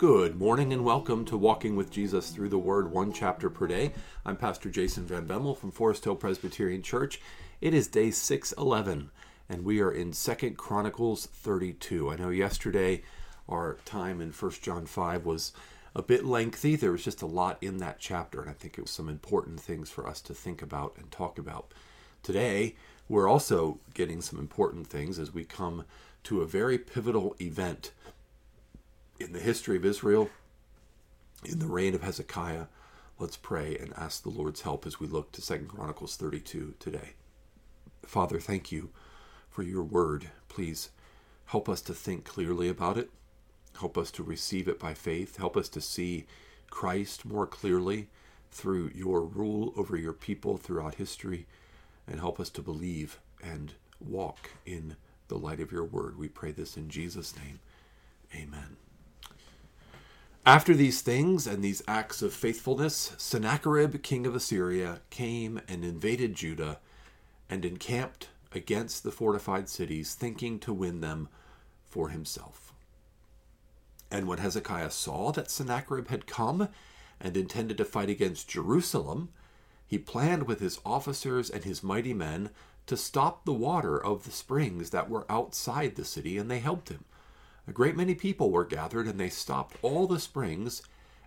Good morning and welcome to Walking with Jesus Through the Word, one chapter per day. I'm Pastor Jason Van Bemmel from Forest Hill Presbyterian Church. It is day 611, and we are in Second Chronicles 32. I know yesterday our time in First John 5 was a bit lengthy. There was just a lot in that chapter, and I think it was some important things for us to think about and talk about. Today, we're also getting some important things as we come to a very pivotal event in the history of Israel, in the reign of Hezekiah. Let's pray and ask the Lord's help as we look to Second Chronicles 32 today. Father, thank you for your word. Please help us to think clearly about it. Help us to receive it by faith. Help us to see Christ more clearly through your rule over your people throughout history. And help us to believe and walk in the light of your word. We pray this in Jesus' name. Amen. After these things and these acts of faithfulness, Sennacherib, king of Assyria, came and invaded Judah and encamped against the fortified cities, thinking to win them for himself. And when Hezekiah saw that Sennacherib had come and intended to fight against Jerusalem, he planned with his officers and his mighty men to stop the water of the springs that were outside the city, and they helped him. A great many people were gathered, and they stopped all the springs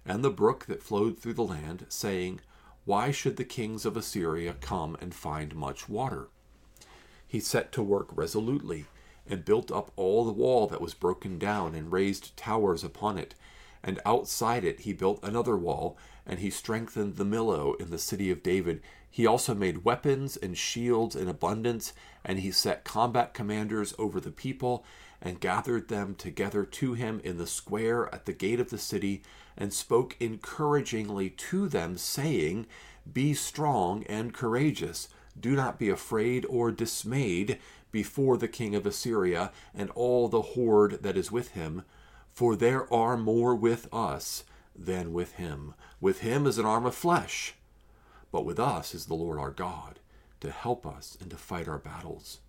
and the brook that flowed through the land, saying, Why should the kings of Assyria come and find much water? He set to work resolutely, and built up all the wall that was broken down, and raised towers upon it. And outside it he built another wall, and he strengthened the Millo in the city of David. He also made weapons and shields in abundance, and he set combat commanders over the people, and gathered them together to him in the square at the gate of the city, and spoke encouragingly to them, saying, Be strong and courageous. Do not be afraid or dismayed before the king of Assyria and all the horde that is with him, for there are more with us than with him. With him is an arm of flesh, but with us is the Lord our God to help us and to fight our battles.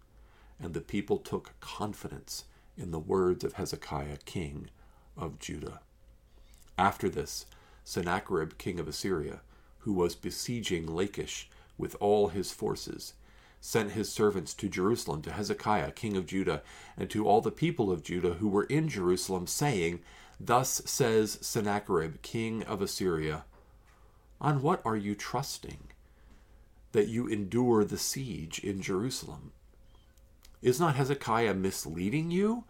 And the people took confidence in the words of Hezekiah, king of Judah. After this, Sennacherib, king of Assyria, who was besieging Lachish with all his forces, sent his servants to Jerusalem to Hezekiah, king of Judah, and to all the people of Judah who were in Jerusalem, saying, Thus says Sennacherib, king of Assyria, On what are you trusting that you endure the siege in Jerusalem? Is not Hezekiah misleading you?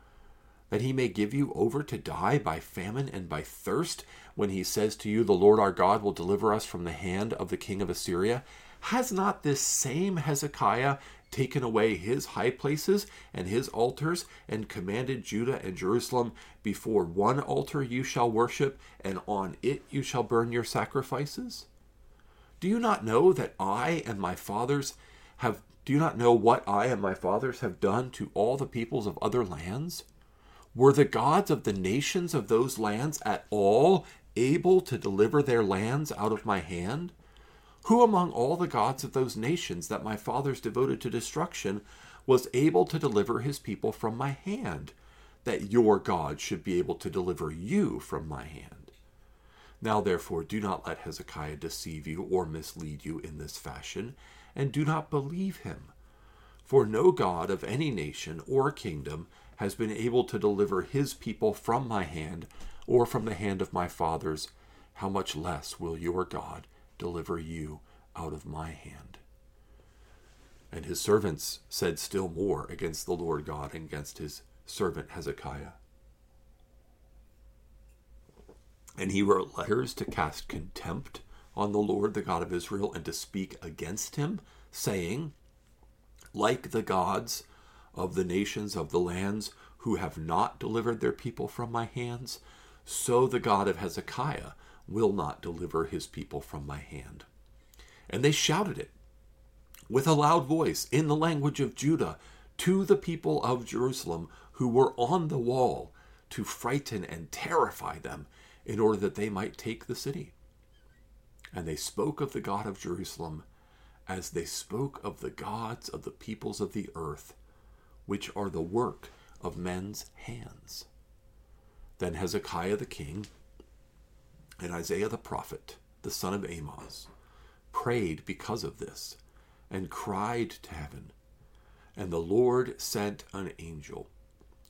That he may give you over to die by famine and by thirst, when he says to you, The Lord our God will deliver us from the hand of the king of Assyria? Has not this same Hezekiah taken away his high places and his altars, and commanded Judah and Jerusalem, Before one altar you shall worship, and on it you shall burn your sacrifices? Do you not know that I and my fathers have do you not know what I and my fathers have done to all the peoples of other lands? Were the gods of the nations of those lands at all able to deliver their lands out of my hand? Who among all the gods of those nations that my fathers devoted to destruction was able to deliver his people from my hand, that your God should be able to deliver you from my hand? Now, therefore, do not let Hezekiah deceive you or mislead you in this fashion and do not believe him. For no God of any nation or kingdom has been able to deliver his people from my hand or from the hand of my fathers. How much less will your God deliver you out of my hand? And his servants said still more against the Lord God and against his servant Hezekiah. And he wrote letters to cast contempt on the Lord, the God of Israel, and to speak against him, saying, Like the gods of the nations of the lands who have not delivered their people from my hands, so the God of Hezekiah will not deliver his people from my hand. And they shouted it with a loud voice in the language of Judah to the people of Jerusalem who were on the wall to frighten and terrify them in order that they might take the city. And they spoke of the God of Jerusalem as they spoke of the gods of the peoples of the earth, which are the work of men's hands. Then Hezekiah the king And Isaiah the prophet, the son of Amoz, prayed because of this and cried to heaven. And the Lord sent an angel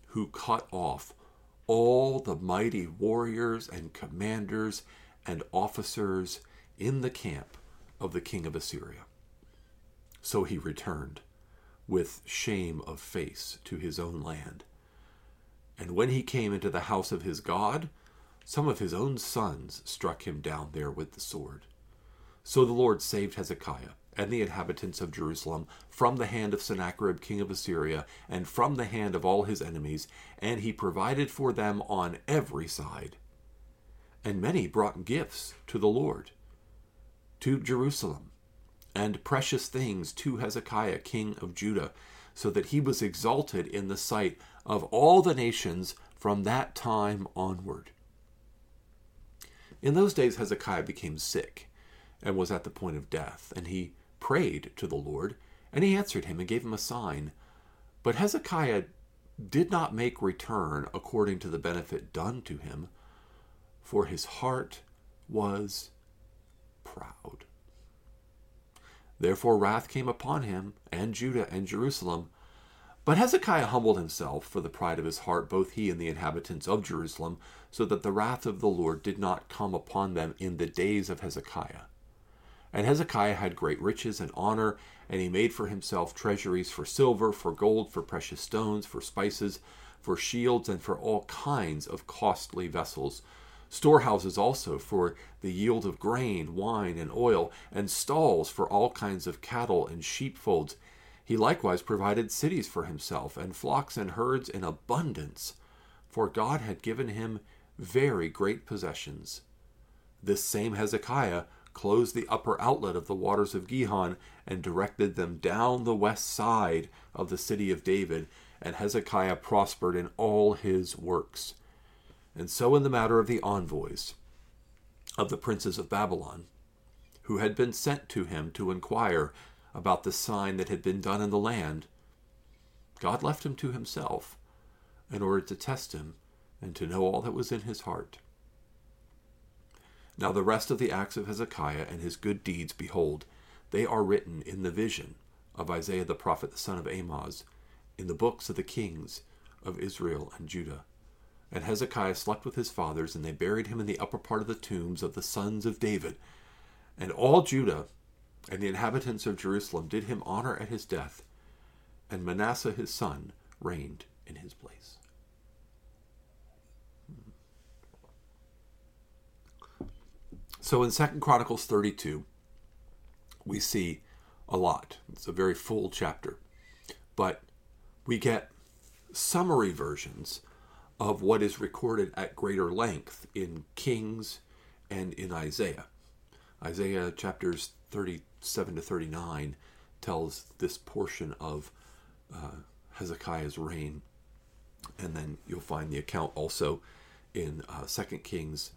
who cut off all the mighty warriors and commanders and officers in the camp of the king of Assyria. So he returned with shame of face to his own land. And when he came into the house of his God, some of his own sons struck him down there with the sword. So the Lord saved Hezekiah and the inhabitants of Jerusalem from the hand of Sennacherib king of Assyria and from the hand of all his enemies, and he provided for them on every side. And many brought gifts to the Lord, to Jerusalem, and precious things to Hezekiah king of Judah, so that he was exalted in the sight of all the nations from that time onward. In those days, Hezekiah became sick and was at the point of death, and he prayed to the Lord, and he answered him and gave him a sign. But Hezekiah did not make return according to the benefit done to him, for his heart was proud. Therefore wrath came upon him, and Judah and Jerusalem. But Hezekiah humbled himself for the pride of his heart, both he and the inhabitants of Jerusalem, so that the wrath of the Lord did not come upon them in the days of Hezekiah. And Hezekiah had great riches and honor, and he made for himself treasuries for silver, for gold, for precious stones, for spices, for shields, and for all kinds of costly vessels. Storehouses also for the yield of grain, wine, and oil, and stalls for all kinds of cattle and sheepfolds. He likewise provided cities for himself, and flocks and herds in abundance, for God had given him very great possessions. This same Hezekiah closed the upper outlet of the waters of Gihon, and directed them down the west side of the city of David, and Hezekiah prospered in all his works. And so in the matter of the envoys of the princes of Babylon, who had been sent to him to inquire about the sign that had been done in the land, God left him to himself in order to test him and to know all that was in his heart. Now the rest of the acts of Hezekiah and his good deeds, behold, they are written in the vision of Isaiah the prophet, the son of Amoz, in the books of the kings of Israel and Judah. And Hezekiah slept with his fathers, and they buried him in the upper part of the tombs of the sons of David. And all Judah and the inhabitants of Jerusalem did him honor at his death, and Manasseh his son reigned in his place. Hmm. So in Second Chronicles 32, we see a lot. It's a very full chapter. But we get summary versions of what is recorded at greater length in Kings and in Isaiah. Isaiah chapters 37 to 39 tells this portion of uh, Hezekiah's reign. And then you'll find the account also in uh, 2 Kings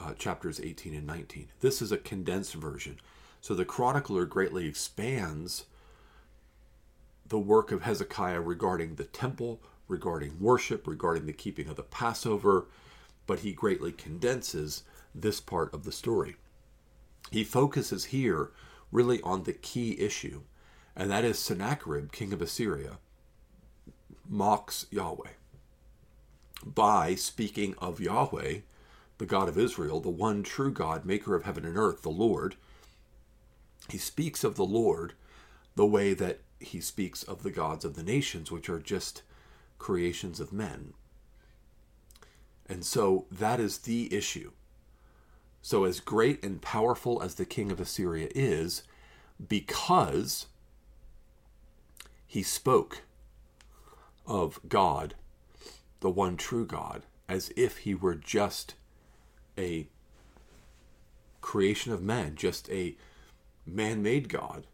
uh, chapters 18 and 19. This is a condensed version. So the chronicler greatly expands the work of Hezekiah regarding the temple, regarding worship, regarding the keeping of the Passover, but he greatly condenses this part of the story. He focuses here really on the key issue, and that is Sennacherib, king of Assyria, mocks Yahweh by speaking of Yahweh the God of Israel, the one true God, maker of heaven and earth, the Lord, he speaks of the Lord the way that he speaks of the gods of the nations, which are just creations of men. And so that is the issue. So, as great and powerful as the king of Assyria is, because he spoke of God, the one true God, as if he were just a creation of man, just a man made God,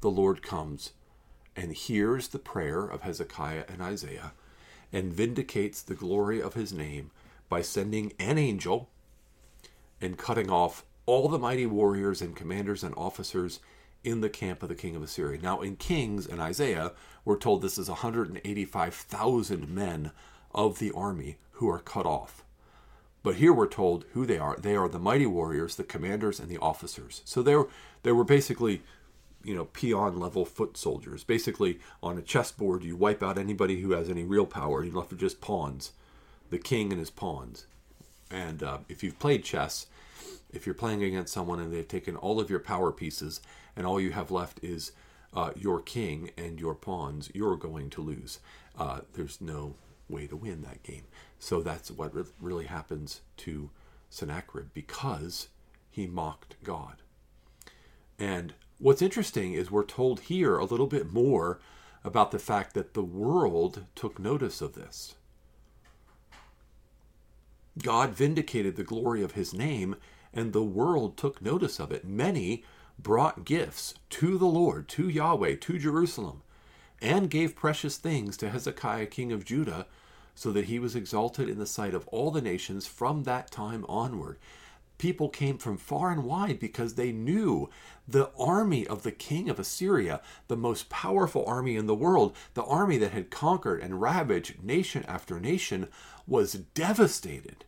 the Lord comes and hears the prayer of Hezekiah and Isaiah and vindicates the glory of his name by sending an angel and cutting off all the mighty warriors and commanders and officers in the camp of the king of Assyria. Now, in Kings and Isaiah, we're told this is 185,000 men of the army who are cut off. But here we're told who they are. They are the mighty warriors, the commanders, and the officers. So they were, they were basically, you know, peon level foot soldiers. Basically, on a chessboard, you wipe out anybody who has any real power. You're left with just pawns, the king and his pawns. And uh, if you've played chess, if you're playing against someone and they've taken all of your power pieces and all you have left is uh, your king and your pawns, you're going to lose. Uh, there's no way to win that game. So that's what re- really happens to Sennacherib because he mocked God. And what's interesting is we're told here a little bit more about the fact that the world took notice of this. God vindicated the glory of his name, and the world took notice of it. Many brought gifts to the Lord, to Yahweh, to Jerusalem, and gave precious things to Hezekiah, king of Judah, so that he was exalted in the sight of all the nations from that time onward. People came from far and wide because they knew the army of the king of Assyria, the most powerful army in the world, the army that had conquered and ravaged nation after nation, was devastated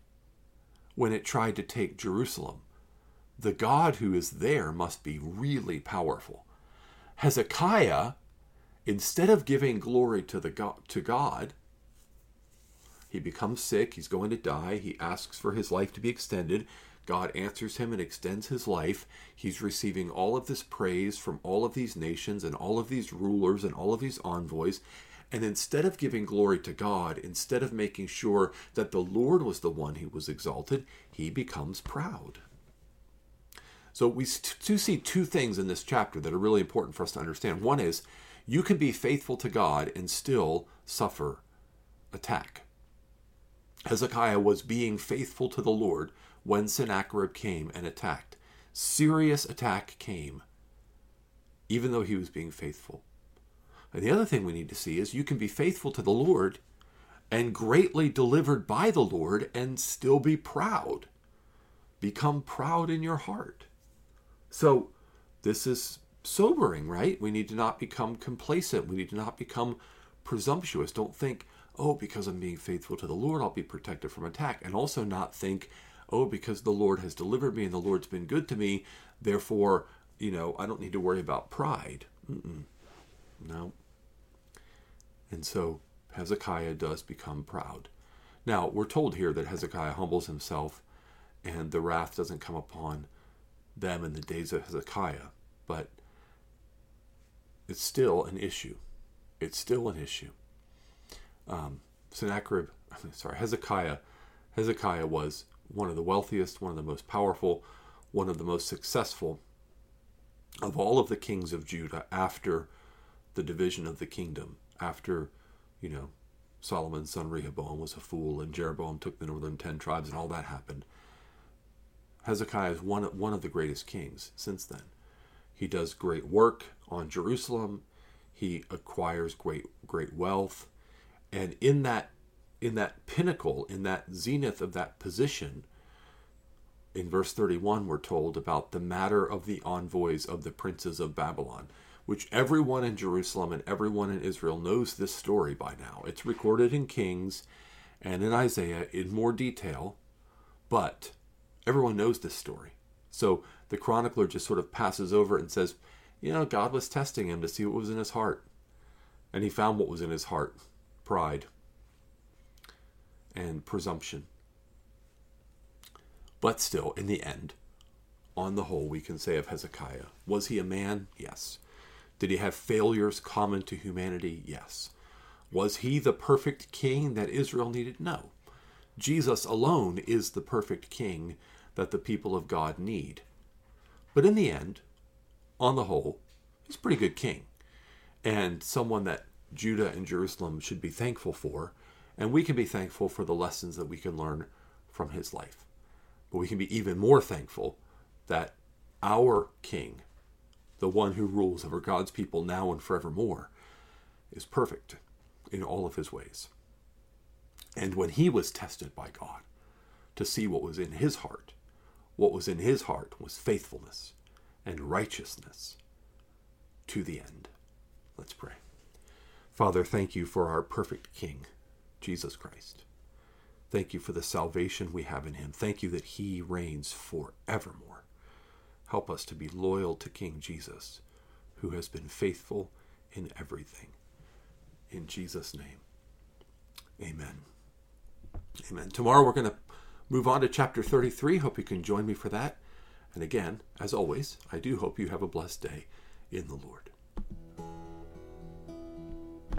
when it tried to take Jerusalem. The God who is there must be really powerful. Hezekiah, instead of giving glory to the God, to God, he becomes sick, he's going to die, he asks for his life to be extended. God answers him and extends his life. He's receiving all of this praise from all of these nations and all of these rulers and all of these envoys. And instead of giving glory to God, instead of making sure that the Lord was the one who was exalted, he becomes proud. So we do see two things in this chapter that are really important for us to understand. One is you can be faithful to God and still suffer attack. Hezekiah was being faithful to the Lord when Sennacherib came and attacked. Serious attack came, even though he was being faithful. And the other thing we need to see is you can be faithful to the Lord and greatly delivered by the Lord and still be proud. Become proud in your heart. So this is sobering, right? We need to not become complacent. We need to not become presumptuous. Don't think, oh, because I'm being faithful to the Lord, I'll be protected from attack. And also not think, oh, because the Lord has delivered me and the Lord's been good to me, therefore, you know, I don't need to worry about pride. Mm-mm. No. And so Hezekiah does become proud. Now, we're told here that Hezekiah humbles himself and the wrath doesn't come upon them in the days of Hezekiah, but it's still an issue. It's still an issue. Um, Sennacherib, sorry, Hezekiah, Hezekiah was one of the wealthiest, one of the most powerful, one of the most successful of all of the kings of Judah after the division of the kingdom, after, you know, Solomon's son Rehoboam was a fool and Jeroboam took the northern ten tribes and all that happened. Hezekiah is one, one of the greatest kings since then. He does great work on Jerusalem. He acquires great great wealth, and in that in that pinnacle, in that zenith of that position, in verse 31, we're told about the matter of the envoys of the princes of Babylon, which everyone in Jerusalem and everyone in Israel knows this story by now. It's recorded in Kings and in Isaiah in more detail, but Everyone knows this story. So the chronicler just sort of passes over and says, you know, God was testing him to see what was in his heart. And he found what was in his heart pride and presumption. But still, in the end, on the whole, we can say of Hezekiah, was he a man? Yes. Did he have failures common to humanity? Yes. Was he the perfect king that Israel needed? No. Jesus alone is the perfect king that the people of God need. But in the end, on the whole, he's a pretty good king and someone that Judah and Jerusalem should be thankful for. And we can be thankful for the lessons that we can learn from his life. But we can be even more thankful that our king, the one who rules over God's people now and forevermore, is perfect in all of his ways. And when he was tested by God to see what was in his heart, what was in his heart was faithfulness and righteousness to the end. Let's pray. Father, thank you for our perfect King, Jesus Christ. Thank you for the salvation we have in him. Thank you that he reigns forevermore. Help us to be loyal to King Jesus, who has been faithful in everything. In Jesus' name, amen. Amen. Tomorrow we're going to move on to chapter 33. Hope you can join me for that. And again, as always, I do hope you have a blessed day in the Lord.